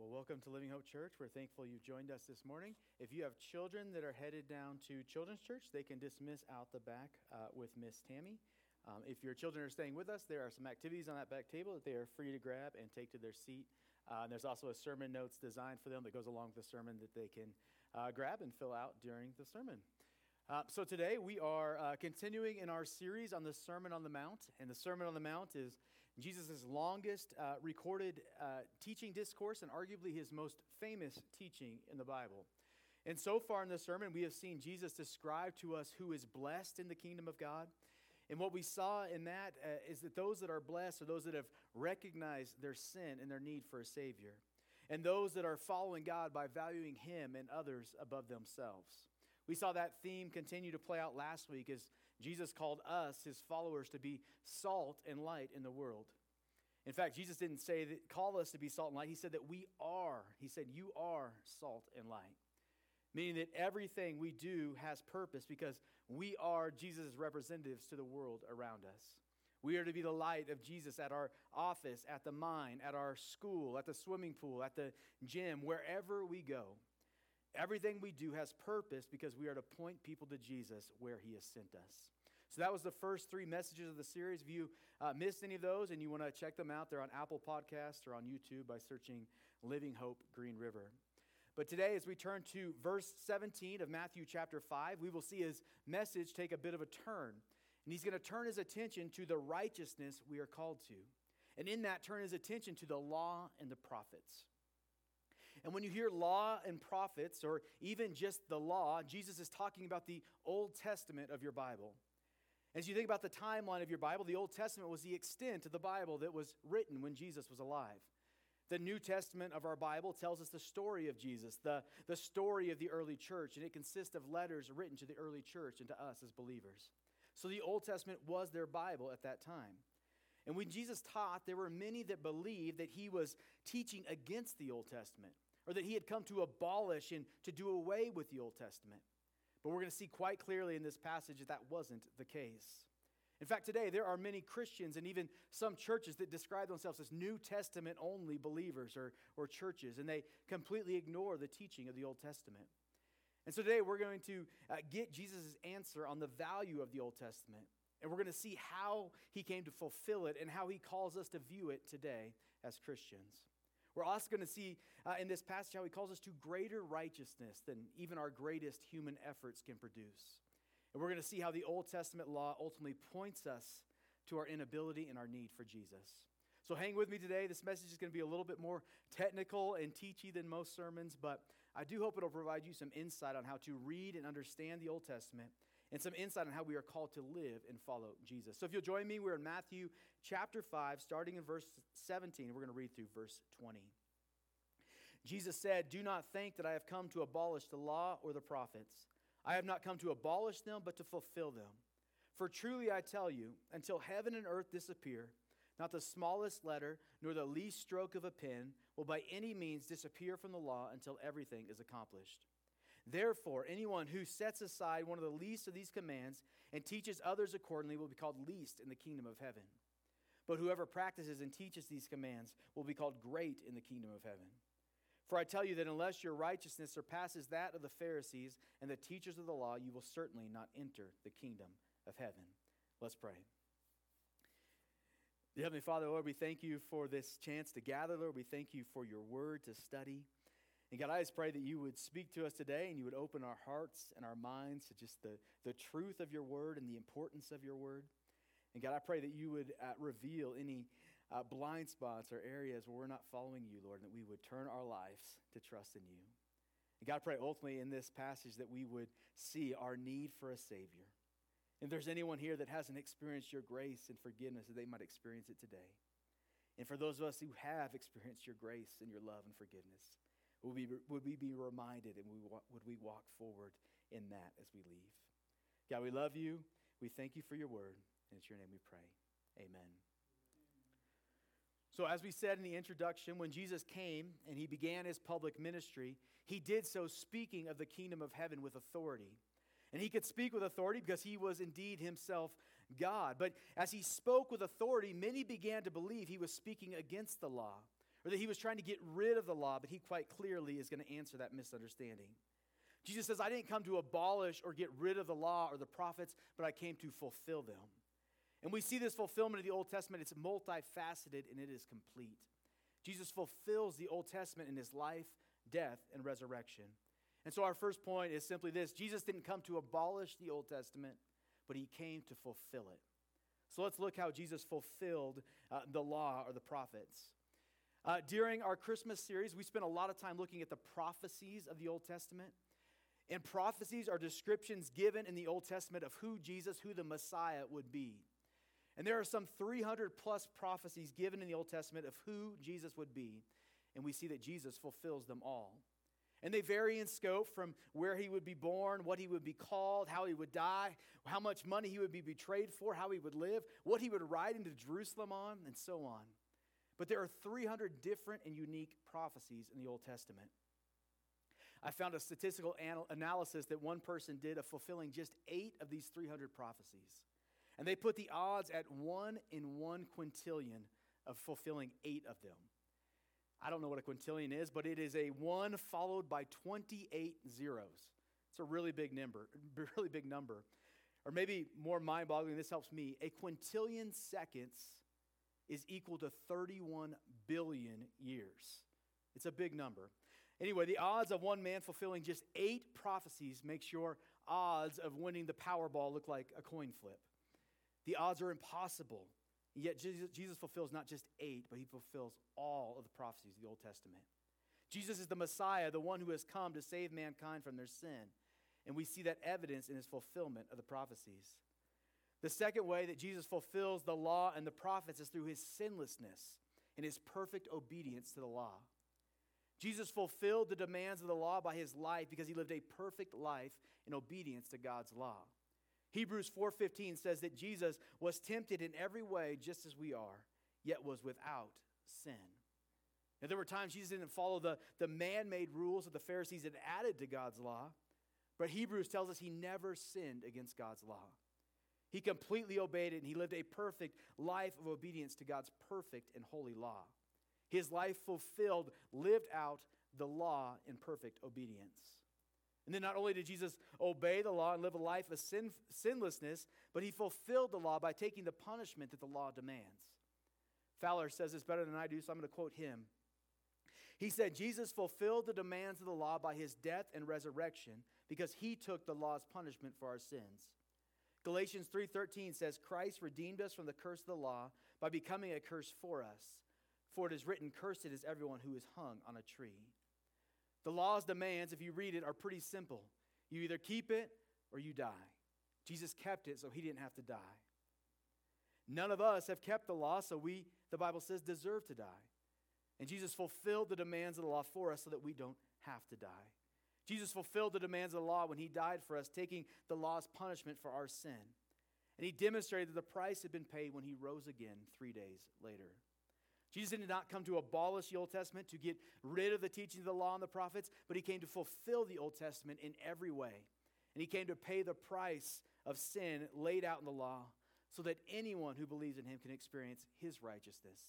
Well, welcome to Living Hope Church. We're thankful you've joined us this morning. If you have children that are headed down to Children's Church, they can dismiss out the back uh, with Miss Tammy. Um, if your children are staying with us, there are some activities on that back table that they are free to grab and take to their seat. Uh, and there's also a sermon notes designed for them that goes along with the sermon that they can uh, grab and fill out during the sermon. Uh, so today we are uh, continuing in our series on the Sermon on the Mount, and the Sermon on the Mount is Jesus' longest uh, recorded uh, teaching discourse and arguably his most famous teaching in the Bible. And so far in the sermon, we have seen Jesus describe to us who is blessed in the kingdom of God. And what we saw in that uh, is that those that are blessed are those that have recognized their sin and their need for a Savior, and those that are following God by valuing Him and others above themselves. We saw that theme continue to play out last week as Jesus called us, his followers, to be salt and light in the world. In fact, Jesus didn't say that call us to be salt and light. He said that we are. He said, You are salt and light. Meaning that everything we do has purpose because we are Jesus' representatives to the world around us. We are to be the light of Jesus at our office, at the mine, at our school, at the swimming pool, at the gym, wherever we go. Everything we do has purpose because we are to point people to Jesus where he has sent us. So that was the first three messages of the series. If you uh, missed any of those and you want to check them out, they're on Apple Podcasts or on YouTube by searching Living Hope Green River. But today, as we turn to verse 17 of Matthew chapter 5, we will see his message take a bit of a turn. And he's going to turn his attention to the righteousness we are called to. And in that, turn his attention to the law and the prophets. And when you hear law and prophets, or even just the law, Jesus is talking about the Old Testament of your Bible. As you think about the timeline of your Bible, the Old Testament was the extent of the Bible that was written when Jesus was alive. The New Testament of our Bible tells us the story of Jesus, the, the story of the early church, and it consists of letters written to the early church and to us as believers. So the Old Testament was their Bible at that time. And when Jesus taught, there were many that believed that he was teaching against the Old Testament or that he had come to abolish and to do away with the Old Testament. But we're going to see quite clearly in this passage that that wasn't the case. In fact, today there are many Christians and even some churches that describe themselves as New Testament only believers or, or churches, and they completely ignore the teaching of the Old Testament. And so today we're going to uh, get Jesus' answer on the value of the Old Testament. And we're going to see how he came to fulfill it and how he calls us to view it today as Christians. We're also going to see uh, in this passage how he calls us to greater righteousness than even our greatest human efforts can produce. And we're going to see how the Old Testament law ultimately points us to our inability and our need for Jesus. So hang with me today. This message is going to be a little bit more technical and teachy than most sermons, but I do hope it'll provide you some insight on how to read and understand the Old Testament and some insight on how we are called to live and follow Jesus. So if you'll join me, we're in Matthew chapter 5, starting in verse 17. We're going to read through verse 20. Jesus said, Do not think that I have come to abolish the law or the prophets. I have not come to abolish them, but to fulfill them. For truly I tell you, until heaven and earth disappear, not the smallest letter nor the least stroke of a pen will by any means disappear from the law until everything is accomplished. Therefore, anyone who sets aside one of the least of these commands and teaches others accordingly will be called least in the kingdom of heaven. But whoever practices and teaches these commands will be called great in the kingdom of heaven. For I tell you that unless your righteousness surpasses that of the Pharisees and the teachers of the law, you will certainly not enter the kingdom of heaven. Let's pray. Heavenly Father, Lord, we thank you for this chance to gather, Lord. We thank you for your word to study. And God, I just pray that you would speak to us today and you would open our hearts and our minds to just the, the truth of your word and the importance of your word. And God, I pray that you would uh, reveal any uh, blind spots or areas where we're not following you, Lord, and that we would turn our lives to trust in you. And God, I pray ultimately in this passage that we would see our need for a Savior. If there's anyone here that hasn't experienced your grace and forgiveness, that they might experience it today. And for those of us who have experienced your grace and your love and forgiveness, would we, would we be reminded and we, would we walk forward in that as we leave? God, we love you. We thank you for your word. And it's your name we pray. Amen. So, as we said in the introduction, when Jesus came and he began his public ministry, he did so speaking of the kingdom of heaven with authority. And he could speak with authority because he was indeed himself God. But as he spoke with authority, many began to believe he was speaking against the law or that he was trying to get rid of the law, but he quite clearly is going to answer that misunderstanding. Jesus says, I didn't come to abolish or get rid of the law or the prophets, but I came to fulfill them. And we see this fulfillment of the Old Testament, it's multifaceted and it is complete. Jesus fulfills the Old Testament in his life, death, and resurrection. And so our first point is simply this Jesus didn't come to abolish the Old Testament, but he came to fulfill it. So let's look how Jesus fulfilled uh, the law or the prophets. Uh, during our Christmas series, we spent a lot of time looking at the prophecies of the Old Testament. And prophecies are descriptions given in the Old Testament of who Jesus, who the Messiah would be. And there are some 300 plus prophecies given in the Old Testament of who Jesus would be. And we see that Jesus fulfills them all. And they vary in scope from where he would be born, what he would be called, how he would die, how much money he would be betrayed for, how he would live, what he would ride into Jerusalem on, and so on. But there are 300 different and unique prophecies in the Old Testament. I found a statistical anal- analysis that one person did of fulfilling just eight of these 300 prophecies. And they put the odds at one in one quintillion of fulfilling eight of them. I don't know what a quintillion is, but it is a one followed by 28 zeros. It's a really big number, really big number. Or maybe more mind boggling, this helps me. A quintillion seconds is equal to 31 billion years. It's a big number. Anyway, the odds of one man fulfilling just eight prophecies makes your odds of winning the Powerball look like a coin flip. The odds are impossible. Yet Jesus fulfills not just eight, but he fulfills all of the prophecies of the Old Testament. Jesus is the Messiah, the one who has come to save mankind from their sin. And we see that evidence in his fulfillment of the prophecies. The second way that Jesus fulfills the law and the prophets is through his sinlessness and his perfect obedience to the law. Jesus fulfilled the demands of the law by his life because he lived a perfect life in obedience to God's law. Hebrews 4:15 says that Jesus was tempted in every way just as we are, yet was without sin. Now, there were times Jesus didn't follow the, the man-made rules that the Pharisees had added to God's law, but Hebrews tells us he never sinned against God's law. He completely obeyed it and he lived a perfect life of obedience to God's perfect and holy law. His life fulfilled, lived out the law in perfect obedience. And then not only did Jesus obey the law and live a life of sin, sinlessness, but he fulfilled the law by taking the punishment that the law demands. Fowler says this better than I do, so I'm going to quote him. He said, Jesus fulfilled the demands of the law by his death and resurrection because he took the law's punishment for our sins. Galatians 3:13 says Christ redeemed us from the curse of the law by becoming a curse for us. For it is written, Cursed is everyone who is hung on a tree. The law's demands, if you read it, are pretty simple. You either keep it or you die. Jesus kept it so he didn't have to die. None of us have kept the law, so we, the Bible says, deserve to die. And Jesus fulfilled the demands of the law for us so that we don't have to die. Jesus fulfilled the demands of the law when he died for us, taking the law's punishment for our sin. And he demonstrated that the price had been paid when he rose again three days later. Jesus did not come to abolish the Old Testament, to get rid of the teachings of the law and the prophets, but he came to fulfill the Old Testament in every way. And he came to pay the price of sin laid out in the law so that anyone who believes in him can experience his righteousness,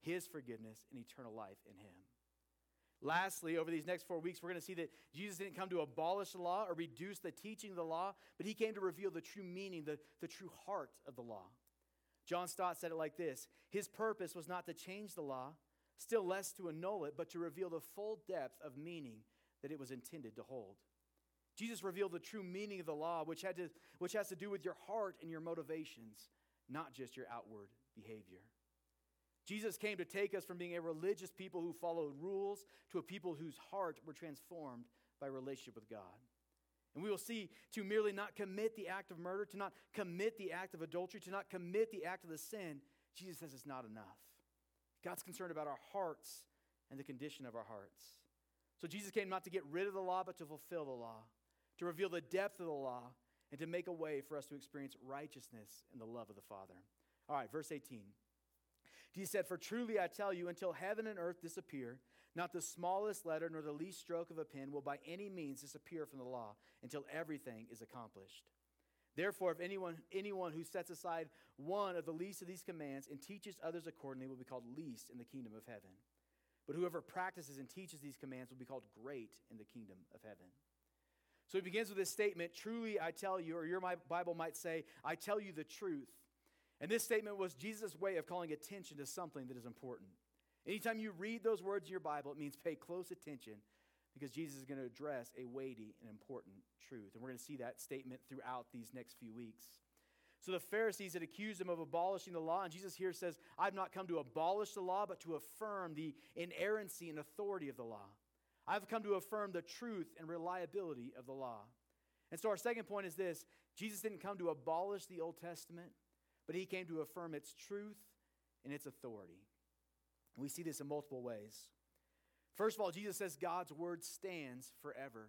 his forgiveness, and eternal life in him. Lastly, over these next four weeks, we're going to see that Jesus didn't come to abolish the law or reduce the teaching of the law, but he came to reveal the true meaning, the, the true heart of the law. John Stott said it like this His purpose was not to change the law, still less to annul it, but to reveal the full depth of meaning that it was intended to hold. Jesus revealed the true meaning of the law, which, had to, which has to do with your heart and your motivations, not just your outward behavior. Jesus came to take us from being a religious people who followed rules to a people whose heart were transformed by relationship with God. And we will see to merely not commit the act of murder, to not commit the act of adultery, to not commit the act of the sin, Jesus says it's not enough. God's concerned about our hearts and the condition of our hearts. So Jesus came not to get rid of the law, but to fulfill the law, to reveal the depth of the law, and to make a way for us to experience righteousness and the love of the Father. All right, verse 18. Jesus said, For truly I tell you, until heaven and earth disappear, not the smallest letter nor the least stroke of a pen will by any means disappear from the law until everything is accomplished. Therefore, if anyone, anyone who sets aside one of the least of these commands and teaches others accordingly will be called least in the kingdom of heaven. but whoever practices and teaches these commands will be called great in the kingdom of heaven. So he begins with this statement Truly I tell you, or your Bible might say, I tell you the truth. And this statement was Jesus' way of calling attention to something that is important. Anytime you read those words in your Bible, it means pay close attention because Jesus is going to address a weighty and important truth. And we're going to see that statement throughout these next few weeks. So the Pharisees had accused him of abolishing the law, and Jesus here says, I've not come to abolish the law, but to affirm the inerrancy and authority of the law. I've come to affirm the truth and reliability of the law. And so our second point is this Jesus didn't come to abolish the Old Testament, but he came to affirm its truth and its authority. We see this in multiple ways. First of all, Jesus says God's word stands forever.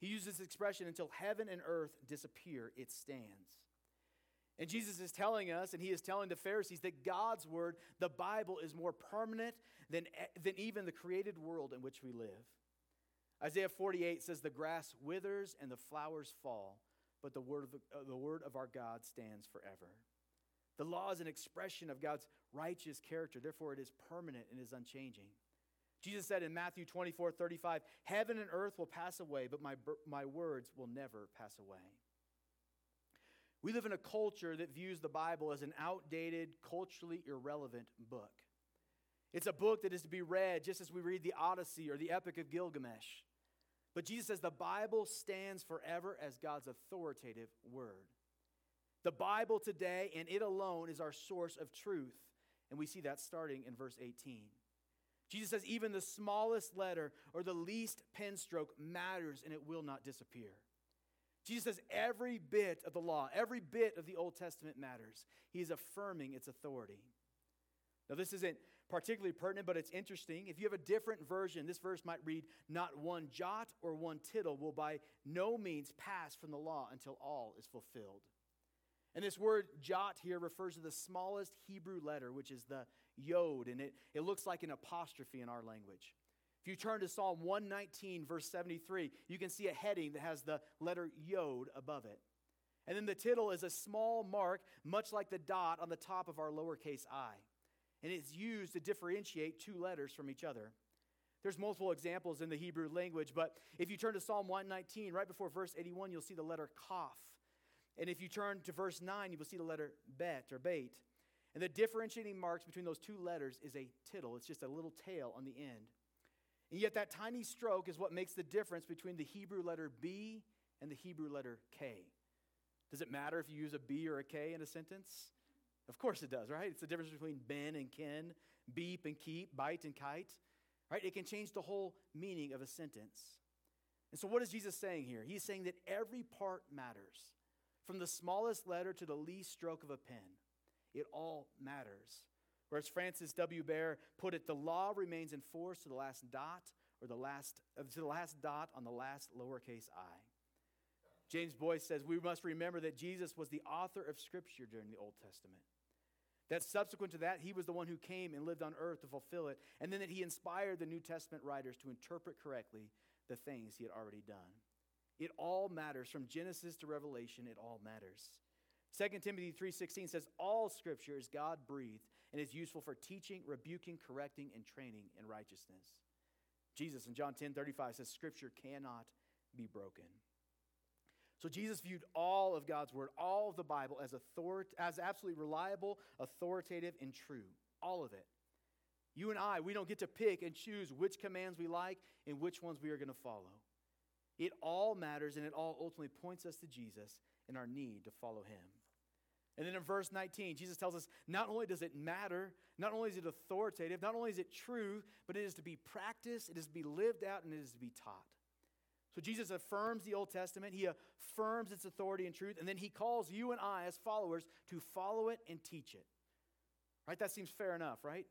He uses this expression until heaven and earth disappear, it stands. And Jesus is telling us, and he is telling the Pharisees, that God's word, the Bible, is more permanent than, than even the created world in which we live. Isaiah 48 says, The grass withers and the flowers fall, but the word of, the, the word of our God stands forever. The law is an expression of God's righteous character, therefore, it is permanent and is unchanging. Jesus said in Matthew 24 35, Heaven and earth will pass away, but my, my words will never pass away. We live in a culture that views the Bible as an outdated, culturally irrelevant book. It's a book that is to be read just as we read the Odyssey or the Epic of Gilgamesh. But Jesus says the Bible stands forever as God's authoritative word. The Bible today and it alone is our source of truth. And we see that starting in verse 18. Jesus says, even the smallest letter or the least pen stroke matters and it will not disappear. Jesus says every bit of the law, every bit of the Old Testament matters. He is affirming its authority. Now, this isn't particularly pertinent, but it's interesting. If you have a different version, this verse might read, Not one jot or one tittle will by no means pass from the law until all is fulfilled. And this word jot here refers to the smallest Hebrew letter, which is the yod, and it, it looks like an apostrophe in our language. If you turn to Psalm 119, verse 73, you can see a heading that has the letter Yod above it. And then the tittle is a small mark, much like the dot on the top of our lowercase i. And it's used to differentiate two letters from each other. There's multiple examples in the Hebrew language, but if you turn to Psalm 119, right before verse 81, you'll see the letter Kaf. And if you turn to verse 9, you will see the letter Bet or Bait. And the differentiating marks between those two letters is a tittle. It's just a little tail on the end. And yet, that tiny stroke is what makes the difference between the Hebrew letter B and the Hebrew letter K. Does it matter if you use a B or a K in a sentence? Of course it does, right? It's the difference between Ben and Ken, beep and keep, bite and kite, right? It can change the whole meaning of a sentence. And so, what is Jesus saying here? He's saying that every part matters, from the smallest letter to the least stroke of a pen. It all matters. Or as Francis W. Beare put it, the law remains in force to the last dot or the last uh, to the last dot on the last lowercase i. James Boice says we must remember that Jesus was the author of Scripture during the Old Testament. That subsequent to that, he was the one who came and lived on earth to fulfill it, and then that he inspired the New Testament writers to interpret correctly the things he had already done. It all matters from Genesis to Revelation, it all matters. 2 Timothy 3:16 says all scripture is God-breathed and is useful for teaching, rebuking, correcting, and training in righteousness. Jesus in John 10:35 says, Scripture cannot be broken. So Jesus viewed all of God's word, all of the Bible, as, author- as absolutely reliable, authoritative, and true. All of it. You and I, we don't get to pick and choose which commands we like and which ones we are going to follow. It all matters and it all ultimately points us to Jesus and our need to follow him. And then in verse 19, Jesus tells us not only does it matter, not only is it authoritative, not only is it true, but it is to be practiced, it is to be lived out, and it is to be taught. So Jesus affirms the Old Testament, he affirms its authority and truth, and then he calls you and I as followers to follow it and teach it. Right? That seems fair enough, right?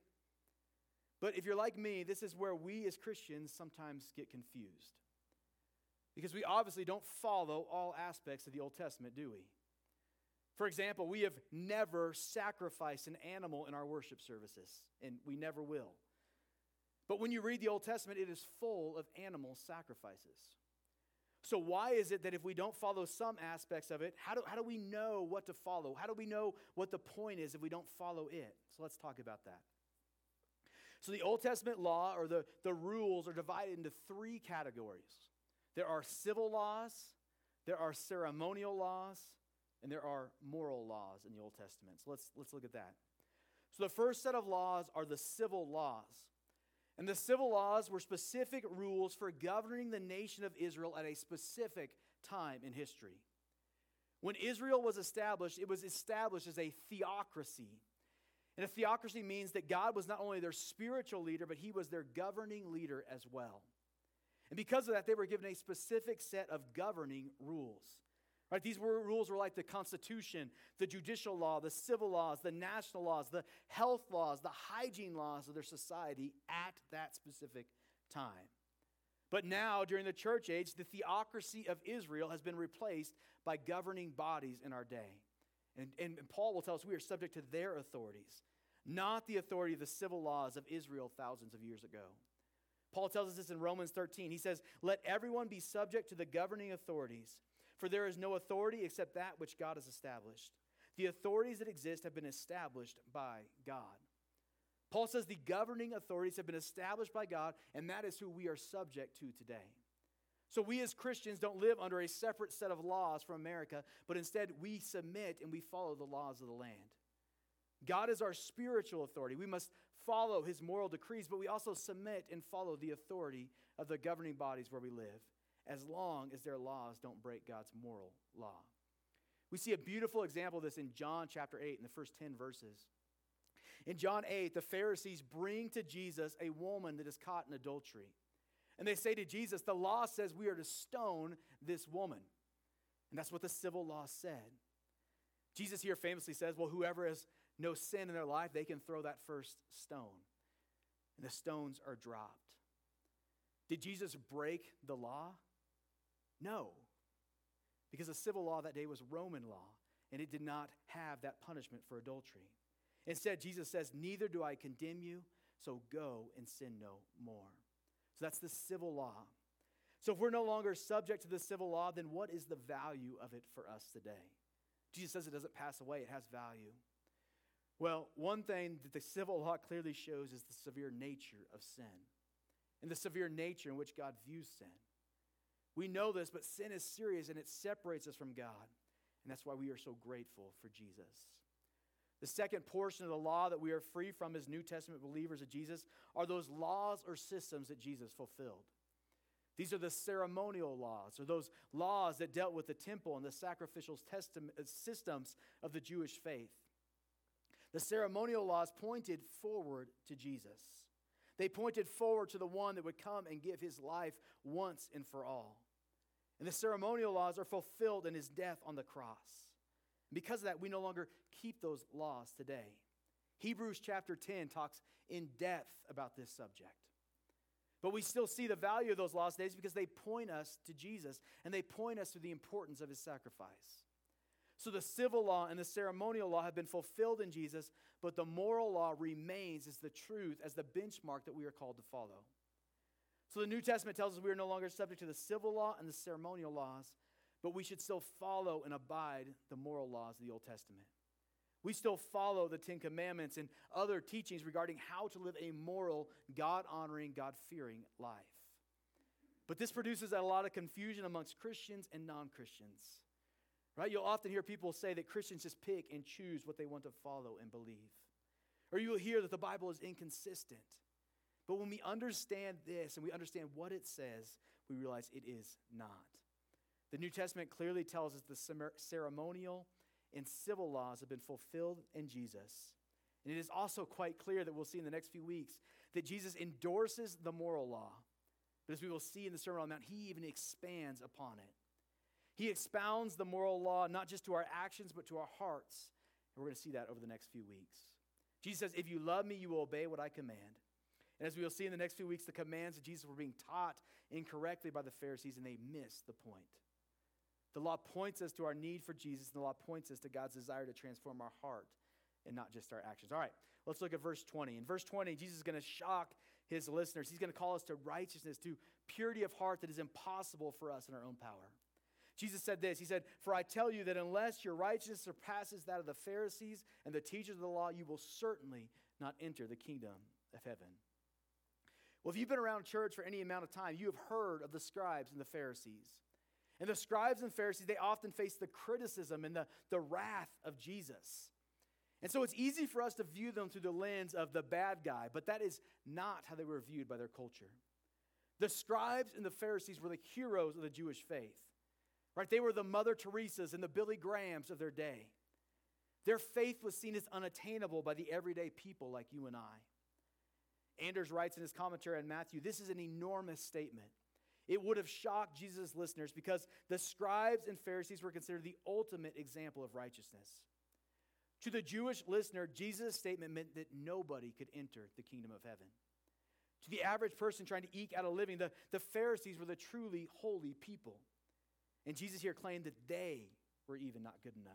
But if you're like me, this is where we as Christians sometimes get confused. Because we obviously don't follow all aspects of the Old Testament, do we? For example, we have never sacrificed an animal in our worship services, and we never will. But when you read the Old Testament, it is full of animal sacrifices. So, why is it that if we don't follow some aspects of it, how do, how do we know what to follow? How do we know what the point is if we don't follow it? So, let's talk about that. So the Old Testament law or the, the rules are divided into three categories there are civil laws, there are ceremonial laws, and there are moral laws in the Old Testament. So let's, let's look at that. So the first set of laws are the civil laws. And the civil laws were specific rules for governing the nation of Israel at a specific time in history. When Israel was established, it was established as a theocracy. And a theocracy means that God was not only their spiritual leader, but he was their governing leader as well. And because of that, they were given a specific set of governing rules. Right? These were, rules were like the Constitution, the judicial law, the civil laws, the national laws, the health laws, the hygiene laws of their society at that specific time. But now, during the church age, the theocracy of Israel has been replaced by governing bodies in our day. And, and, and, Paul will tell us we are subject to their authorities, not the authority of the civil laws of Israel thousands of years ago. Paul tells us this in Romans 13. He says, Let everyone be subject to the governing authorities, for there is no authority except that which God has established. The authorities that exist have been established by God. Paul says the governing authorities have been established by God, and that is who we are subject to today. So we as Christians don't live under a separate set of laws from America, but instead we submit and we follow the laws of the land. God is our spiritual authority. We must follow his moral decrees, but we also submit and follow the authority of the governing bodies where we live, as long as their laws don't break God's moral law. We see a beautiful example of this in John chapter 8 in the first 10 verses. In John 8, the Pharisees bring to Jesus a woman that is caught in adultery. And they say to Jesus, The law says we are to stone this woman. And that's what the civil law said. Jesus here famously says, Well, whoever has no sin in their life, they can throw that first stone. And the stones are dropped. Did Jesus break the law? No. Because the civil law that day was Roman law, and it did not have that punishment for adultery. Instead, Jesus says, Neither do I condemn you, so go and sin no more. So that's the civil law. So if we're no longer subject to the civil law, then what is the value of it for us today? Jesus says it doesn't pass away, it has value. Well, one thing that the civil law clearly shows is the severe nature of sin and the severe nature in which God views sin. We know this, but sin is serious and it separates us from God. And that's why we are so grateful for Jesus. The second portion of the law that we are free from as New Testament believers of Jesus are those laws or systems that Jesus fulfilled. These are the ceremonial laws, or those laws that dealt with the temple and the sacrificial uh, systems of the Jewish faith. The ceremonial laws pointed forward to Jesus. They pointed forward to the one that would come and give his life once and for all. And the ceremonial laws are fulfilled in his death on the cross. Because of that, we no longer keep those laws today. Hebrews chapter 10 talks in depth about this subject. But we still see the value of those laws today because they point us to Jesus and they point us to the importance of his sacrifice. So the civil law and the ceremonial law have been fulfilled in Jesus, but the moral law remains as the truth, as the benchmark that we are called to follow. So the New Testament tells us we are no longer subject to the civil law and the ceremonial laws, but we should still follow and abide the moral laws of the Old Testament. We still follow the Ten Commandments and other teachings regarding how to live a moral, God honoring, God fearing life. But this produces a lot of confusion amongst Christians and non Christians. Right? You'll often hear people say that Christians just pick and choose what they want to follow and believe. Or you will hear that the Bible is inconsistent. But when we understand this and we understand what it says, we realize it is not. The New Testament clearly tells us the ceremonial and civil laws have been fulfilled in Jesus. And it is also quite clear that we'll see in the next few weeks that Jesus endorses the moral law. But as we will see in the Sermon on the Mount, he even expands upon it. He expounds the moral law not just to our actions, but to our hearts. And we're going to see that over the next few weeks. Jesus says, If you love me, you will obey what I command. And as we will see in the next few weeks, the commands of Jesus were being taught incorrectly by the Pharisees, and they missed the point. The law points us to our need for Jesus, and the law points us to God's desire to transform our heart and not just our actions. All right, let's look at verse 20. In verse 20, Jesus is going to shock his listeners. He's going to call us to righteousness, to purity of heart that is impossible for us in our own power. Jesus said this He said, For I tell you that unless your righteousness surpasses that of the Pharisees and the teachers of the law, you will certainly not enter the kingdom of heaven. Well, if you've been around church for any amount of time, you have heard of the scribes and the Pharisees. And the scribes and Pharisees, they often face the criticism and the, the wrath of Jesus. And so it's easy for us to view them through the lens of the bad guy, but that is not how they were viewed by their culture. The scribes and the Pharisees were the heroes of the Jewish faith, right? They were the Mother Teresa's and the Billy Grahams of their day. Their faith was seen as unattainable by the everyday people like you and I. Anders writes in his commentary on Matthew this is an enormous statement. It would have shocked Jesus' listeners because the scribes and Pharisees were considered the ultimate example of righteousness. To the Jewish listener, Jesus' statement meant that nobody could enter the kingdom of heaven. To the average person trying to eke out a living, the, the Pharisees were the truly holy people. And Jesus here claimed that they were even not good enough.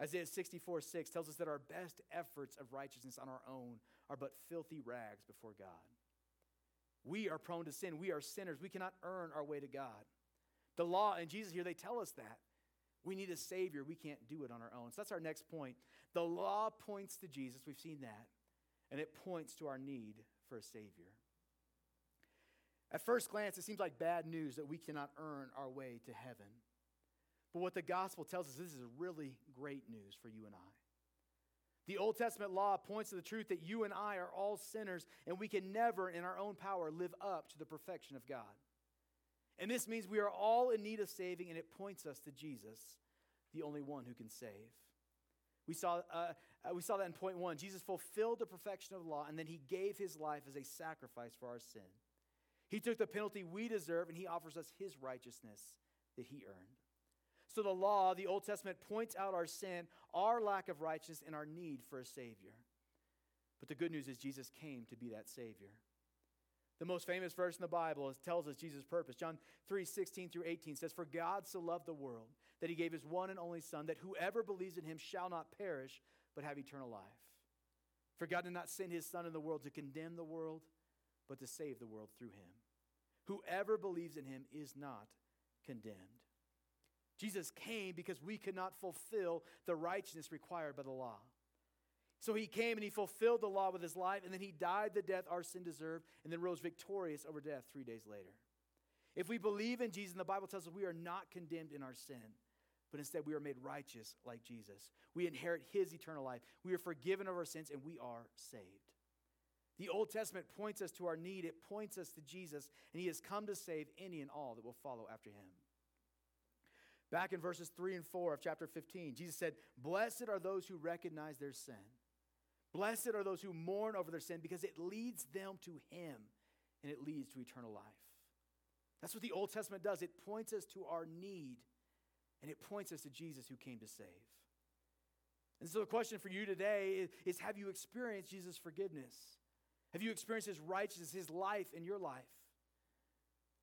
Isaiah 64 6 tells us that our best efforts of righteousness on our own are but filthy rags before God. We are prone to sin. We are sinners. We cannot earn our way to God. The law and Jesus here, they tell us that. We need a Savior. We can't do it on our own. So that's our next point. The law points to Jesus. We've seen that. And it points to our need for a Savior. At first glance, it seems like bad news that we cannot earn our way to heaven. But what the gospel tells us, this is really great news for you and I. The Old Testament law points to the truth that you and I are all sinners and we can never, in our own power, live up to the perfection of God. And this means we are all in need of saving, and it points us to Jesus, the only one who can save. We saw, uh, uh, we saw that in point one. Jesus fulfilled the perfection of the law, and then he gave his life as a sacrifice for our sin. He took the penalty we deserve, and he offers us his righteousness that he earned. So the law, the Old Testament, points out our sin, our lack of righteousness, and our need for a Savior. But the good news is Jesus came to be that Savior. The most famous verse in the Bible tells us Jesus' purpose. John 3 16 through 18 says, For God so loved the world that he gave his one and only Son, that whoever believes in him shall not perish, but have eternal life. For God did not send his Son in the world to condemn the world, but to save the world through him. Whoever believes in him is not condemned. Jesus came because we could not fulfill the righteousness required by the law. So he came and he fulfilled the law with his life, and then he died the death our sin deserved, and then rose victorious over death three days later. If we believe in Jesus, the Bible tells us we are not condemned in our sin, but instead we are made righteous like Jesus. We inherit his eternal life. We are forgiven of our sins, and we are saved. The Old Testament points us to our need, it points us to Jesus, and he has come to save any and all that will follow after him. Back in verses 3 and 4 of chapter 15, Jesus said, Blessed are those who recognize their sin. Blessed are those who mourn over their sin because it leads them to Him and it leads to eternal life. That's what the Old Testament does. It points us to our need and it points us to Jesus who came to save. And so the question for you today is, is have you experienced Jesus' forgiveness? Have you experienced His righteousness, His life in your life?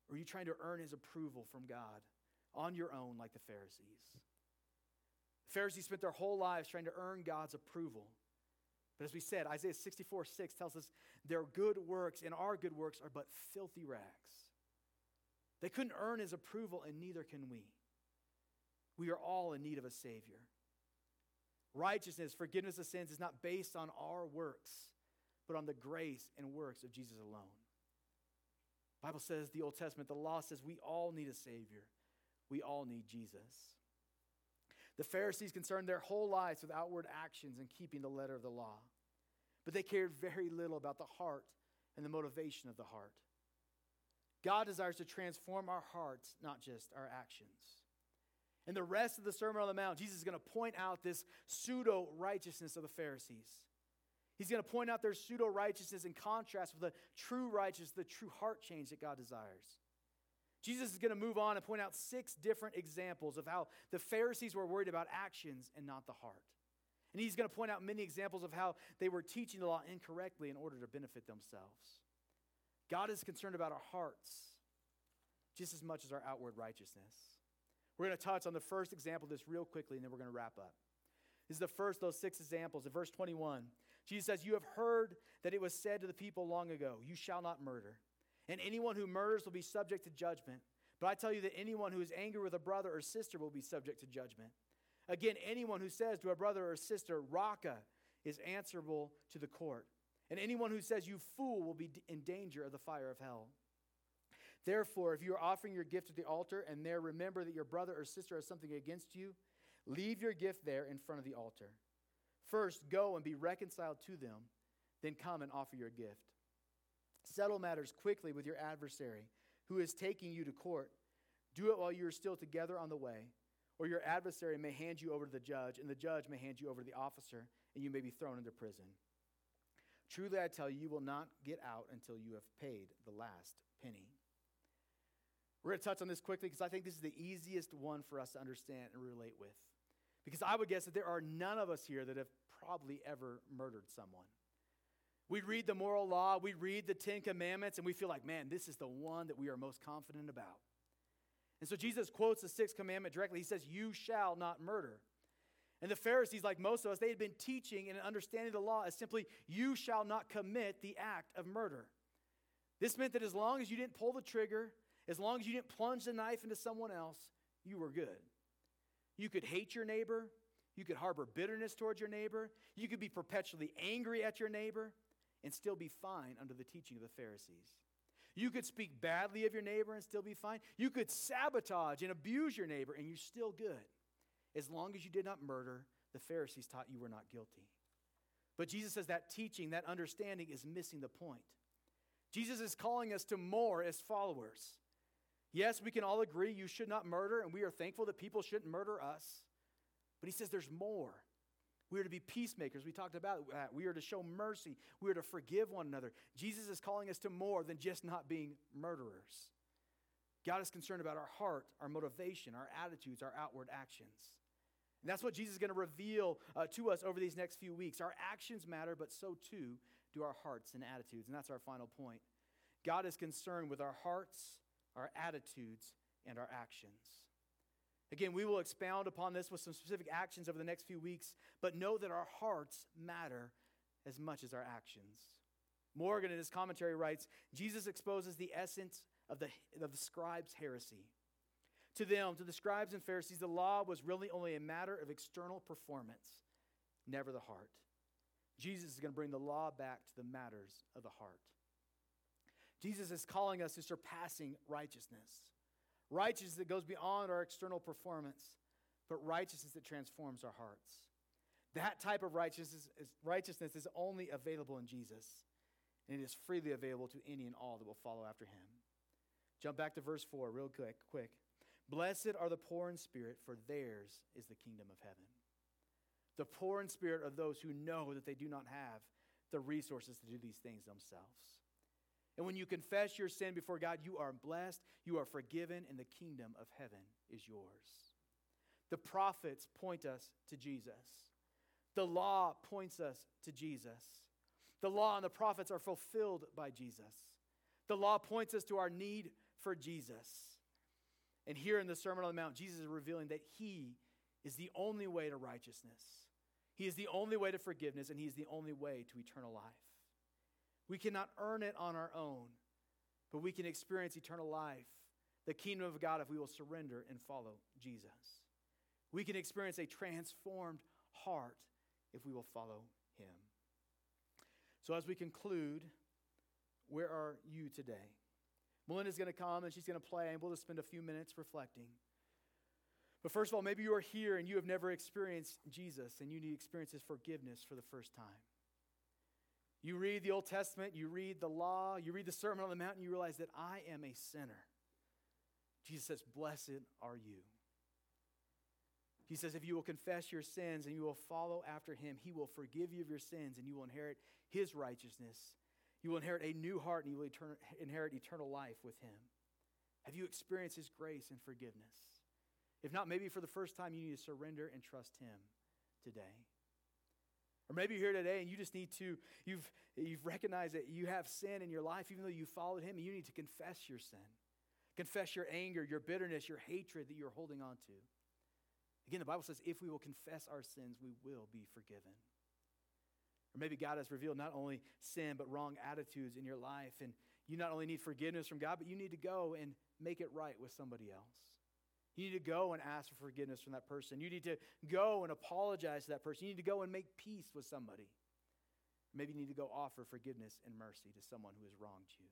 Or are you trying to earn His approval from God? on your own like the Pharisees. The Pharisees spent their whole lives trying to earn God's approval. But as we said, Isaiah 64 6 tells us their good works and our good works are but filthy rags. They couldn't earn his approval, and neither can we. We are all in need of a Savior. Righteousness, forgiveness of sins, is not based on our works, but on the grace and works of Jesus alone. The Bible says, the Old Testament, the law says we all need a Savior. We all need Jesus. The Pharisees concerned their whole lives with outward actions and keeping the letter of the law, but they cared very little about the heart and the motivation of the heart. God desires to transform our hearts, not just our actions. In the rest of the Sermon on the Mount, Jesus is going to point out this pseudo righteousness of the Pharisees. He's going to point out their pseudo righteousness in contrast with the true righteousness, the true heart change that God desires. Jesus is going to move on and point out six different examples of how the Pharisees were worried about actions and not the heart. And he's going to point out many examples of how they were teaching the law incorrectly in order to benefit themselves. God is concerned about our hearts just as much as our outward righteousness. We're going to touch on the first example of this real quickly, and then we're going to wrap up. This is the first those six examples. In verse 21, Jesus says, You have heard that it was said to the people long ago, You shall not murder and anyone who murders will be subject to judgment. But I tell you that anyone who is angry with a brother or sister will be subject to judgment. Again, anyone who says to a brother or sister, Raca, is answerable to the court. and anyone who says you fool will be in danger of the fire of hell. Therefore, if you are offering your gift at the altar and there remember that your brother or sister has something against you, leave your gift there in front of the altar. First, go and be reconciled to them, then come and offer your gift. Settle matters quickly with your adversary who is taking you to court. Do it while you are still together on the way, or your adversary may hand you over to the judge, and the judge may hand you over to the officer, and you may be thrown into prison. Truly, I tell you, you will not get out until you have paid the last penny. We're going to touch on this quickly because I think this is the easiest one for us to understand and relate with. Because I would guess that there are none of us here that have probably ever murdered someone. We read the moral law, we read the Ten Commandments, and we feel like, man, this is the one that we are most confident about. And so Jesus quotes the sixth commandment directly. He says, You shall not murder. And the Pharisees, like most of us, they had been teaching and understanding the law as simply, You shall not commit the act of murder. This meant that as long as you didn't pull the trigger, as long as you didn't plunge the knife into someone else, you were good. You could hate your neighbor. You could harbor bitterness towards your neighbor. You could be perpetually angry at your neighbor and still be fine under the teaching of the Pharisees. You could speak badly of your neighbor and still be fine. You could sabotage and abuse your neighbor and you're still good. As long as you did not murder, the Pharisees taught you were not guilty. But Jesus says that teaching, that understanding is missing the point. Jesus is calling us to more as followers. Yes, we can all agree you should not murder, and we are thankful that people shouldn't murder us. But he says there's more. We are to be peacemakers. We talked about that. We are to show mercy. We are to forgive one another. Jesus is calling us to more than just not being murderers. God is concerned about our heart, our motivation, our attitudes, our outward actions. And that's what Jesus is going to reveal uh, to us over these next few weeks. Our actions matter, but so too do our hearts and attitudes. And that's our final point. God is concerned with our hearts, our attitudes, and our actions. Again, we will expound upon this with some specific actions over the next few weeks, but know that our hearts matter as much as our actions. Morgan, in his commentary, writes Jesus exposes the essence of the, of the scribes' heresy. To them, to the scribes and Pharisees, the law was really only a matter of external performance, never the heart. Jesus is going to bring the law back to the matters of the heart. Jesus is calling us to surpassing righteousness. Righteousness that goes beyond our external performance, but righteousness that transforms our hearts. That type of righteousness is, righteousness is only available in Jesus, and it is freely available to any and all that will follow after him. Jump back to verse 4 real quick, quick. Blessed are the poor in spirit, for theirs is the kingdom of heaven. The poor in spirit are those who know that they do not have the resources to do these things themselves. And when you confess your sin before God, you are blessed, you are forgiven, and the kingdom of heaven is yours. The prophets point us to Jesus. The law points us to Jesus. The law and the prophets are fulfilled by Jesus. The law points us to our need for Jesus. And here in the Sermon on the Mount, Jesus is revealing that He is the only way to righteousness. He is the only way to forgiveness, and He is the only way to eternal life. We cannot earn it on our own, but we can experience eternal life, the kingdom of God, if we will surrender and follow Jesus. We can experience a transformed heart if we will follow Him. So, as we conclude, where are you today? Melinda's going to come and she's going to play, and we'll just spend a few minutes reflecting. But first of all, maybe you are here and you have never experienced Jesus and you need to experience His forgiveness for the first time. You read the Old Testament, you read the law, you read the Sermon on the Mount, and you realize that I am a sinner. Jesus says, Blessed are you. He says, If you will confess your sins and you will follow after him, he will forgive you of your sins and you will inherit his righteousness. You will inherit a new heart and you will inherit eternal life with him. Have you experienced his grace and forgiveness? If not, maybe for the first time, you need to surrender and trust him today. Or maybe you're here today and you just need to, you've, you've recognized that you have sin in your life, even though you followed him, and you need to confess your sin. Confess your anger, your bitterness, your hatred that you're holding on to. Again, the Bible says if we will confess our sins, we will be forgiven. Or maybe God has revealed not only sin, but wrong attitudes in your life. And you not only need forgiveness from God, but you need to go and make it right with somebody else. You need to go and ask for forgiveness from that person. You need to go and apologize to that person. You need to go and make peace with somebody. Maybe you need to go offer forgiveness and mercy to someone who has wronged you.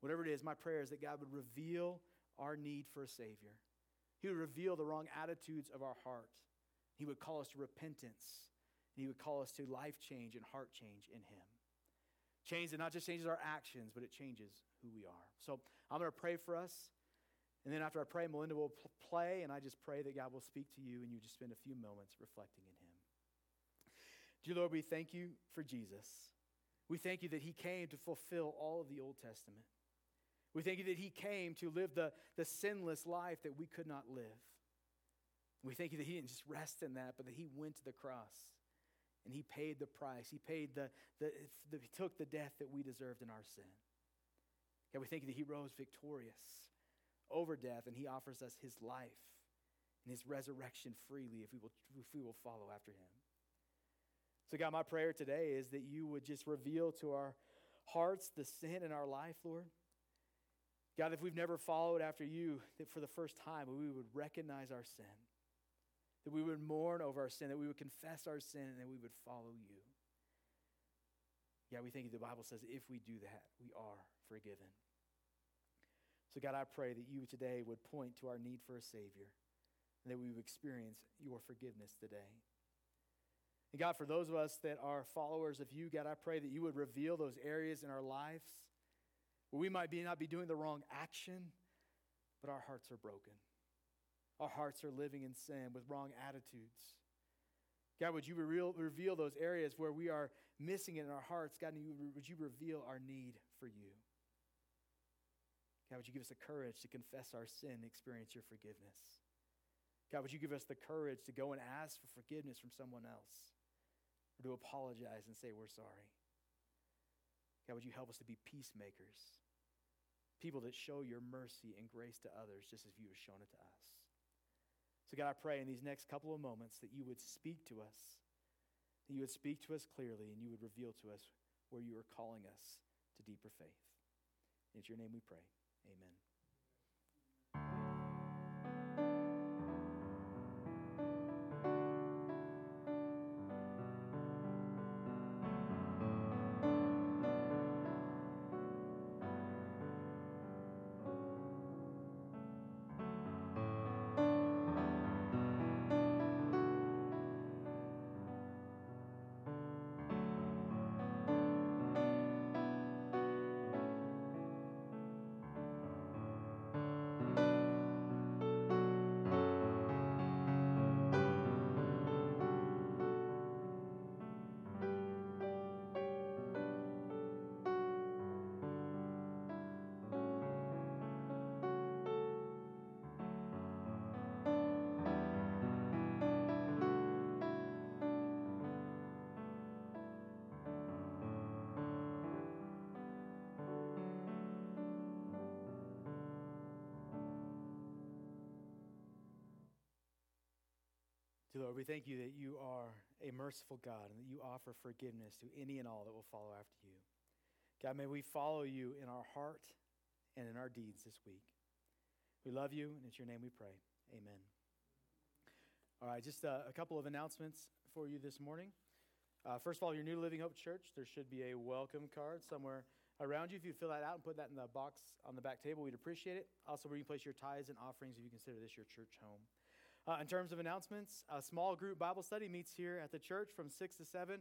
Whatever it is, my prayer is that God would reveal our need for a Savior. He would reveal the wrong attitudes of our heart. He would call us to repentance. And he would call us to life change and heart change in Him. Change that not just changes our actions, but it changes who we are. So I'm going to pray for us. And then after I pray, Melinda will pl- play, and I just pray that God will speak to you and you just spend a few moments reflecting in Him. Dear Lord, we thank you for Jesus. We thank you that He came to fulfill all of the Old Testament. We thank you that He came to live the, the sinless life that we could not live. We thank you that He didn't just rest in that, but that He went to the cross and He paid the price. He paid the, the, the He took the death that we deserved in our sin. God, we thank you that He rose victorious over death, and He offers us His life and His resurrection freely if we will, if we will follow after Him. So, God, my prayer today is that you would just reveal to our hearts the sin in our life, Lord. God, if we've never followed after you, that for the first time we would recognize our sin, that we would mourn over our sin, that we would confess our sin, and that we would follow you. Yeah, we think the Bible says if we do that, we are forgiven. So, God, I pray that you today would point to our need for a Savior and that we would experience your forgiveness today. And God, for those of us that are followers of you, God, I pray that you would reveal those areas in our lives where we might be not be doing the wrong action, but our hearts are broken. Our hearts are living in sin with wrong attitudes. God, would you reveal, reveal those areas where we are missing it in our hearts? God, would you reveal our need for you? God, would you give us the courage to confess our sin and experience your forgiveness? God, would you give us the courage to go and ask for forgiveness from someone else or to apologize and say we're sorry? God, would you help us to be peacemakers, people that show your mercy and grace to others just as you have shown it to us? So, God, I pray in these next couple of moments that you would speak to us, that you would speak to us clearly, and you would reveal to us where you are calling us to deeper faith. In your name we pray. Amen. Lord, we thank you that you are a merciful God and that you offer forgiveness to any and all that will follow after you. God, may we follow you in our heart and in our deeds this week. We love you, and it's your name we pray. Amen. All right, just uh, a couple of announcements for you this morning. Uh, first of all, your New Living Hope Church, there should be a welcome card somewhere around you. If you fill that out and put that in the box on the back table, we'd appreciate it. Also, where you place your tithes and offerings if you consider this your church home. Uh, in terms of announcements, a small group Bible study meets here at the church from 6 to 7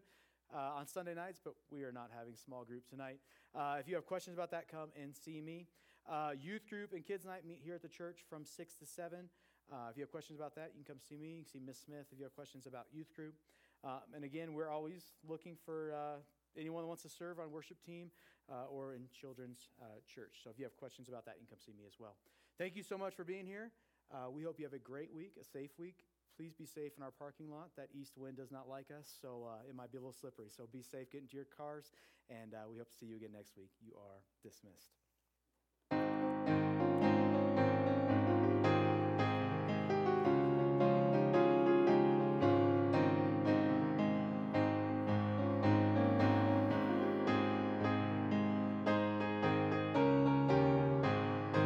uh, on Sunday nights, but we are not having small group tonight. Uh, if you have questions about that, come and see me. Uh, youth group and kids' night meet here at the church from 6 to 7. Uh, if you have questions about that, you can come see me. You can see Miss Smith if you have questions about youth group. Uh, and again, we're always looking for anyone that wants to serve on worship team uh, or in children's uh, church. So if you have questions about that, you can come see me as well. Thank you so much for being here. Uh, we hope you have a great week, a safe week. Please be safe in our parking lot. That east wind does not like us, so uh, it might be a little slippery. So be safe, get into your cars, and uh, we hope to see you again next week. You are dismissed.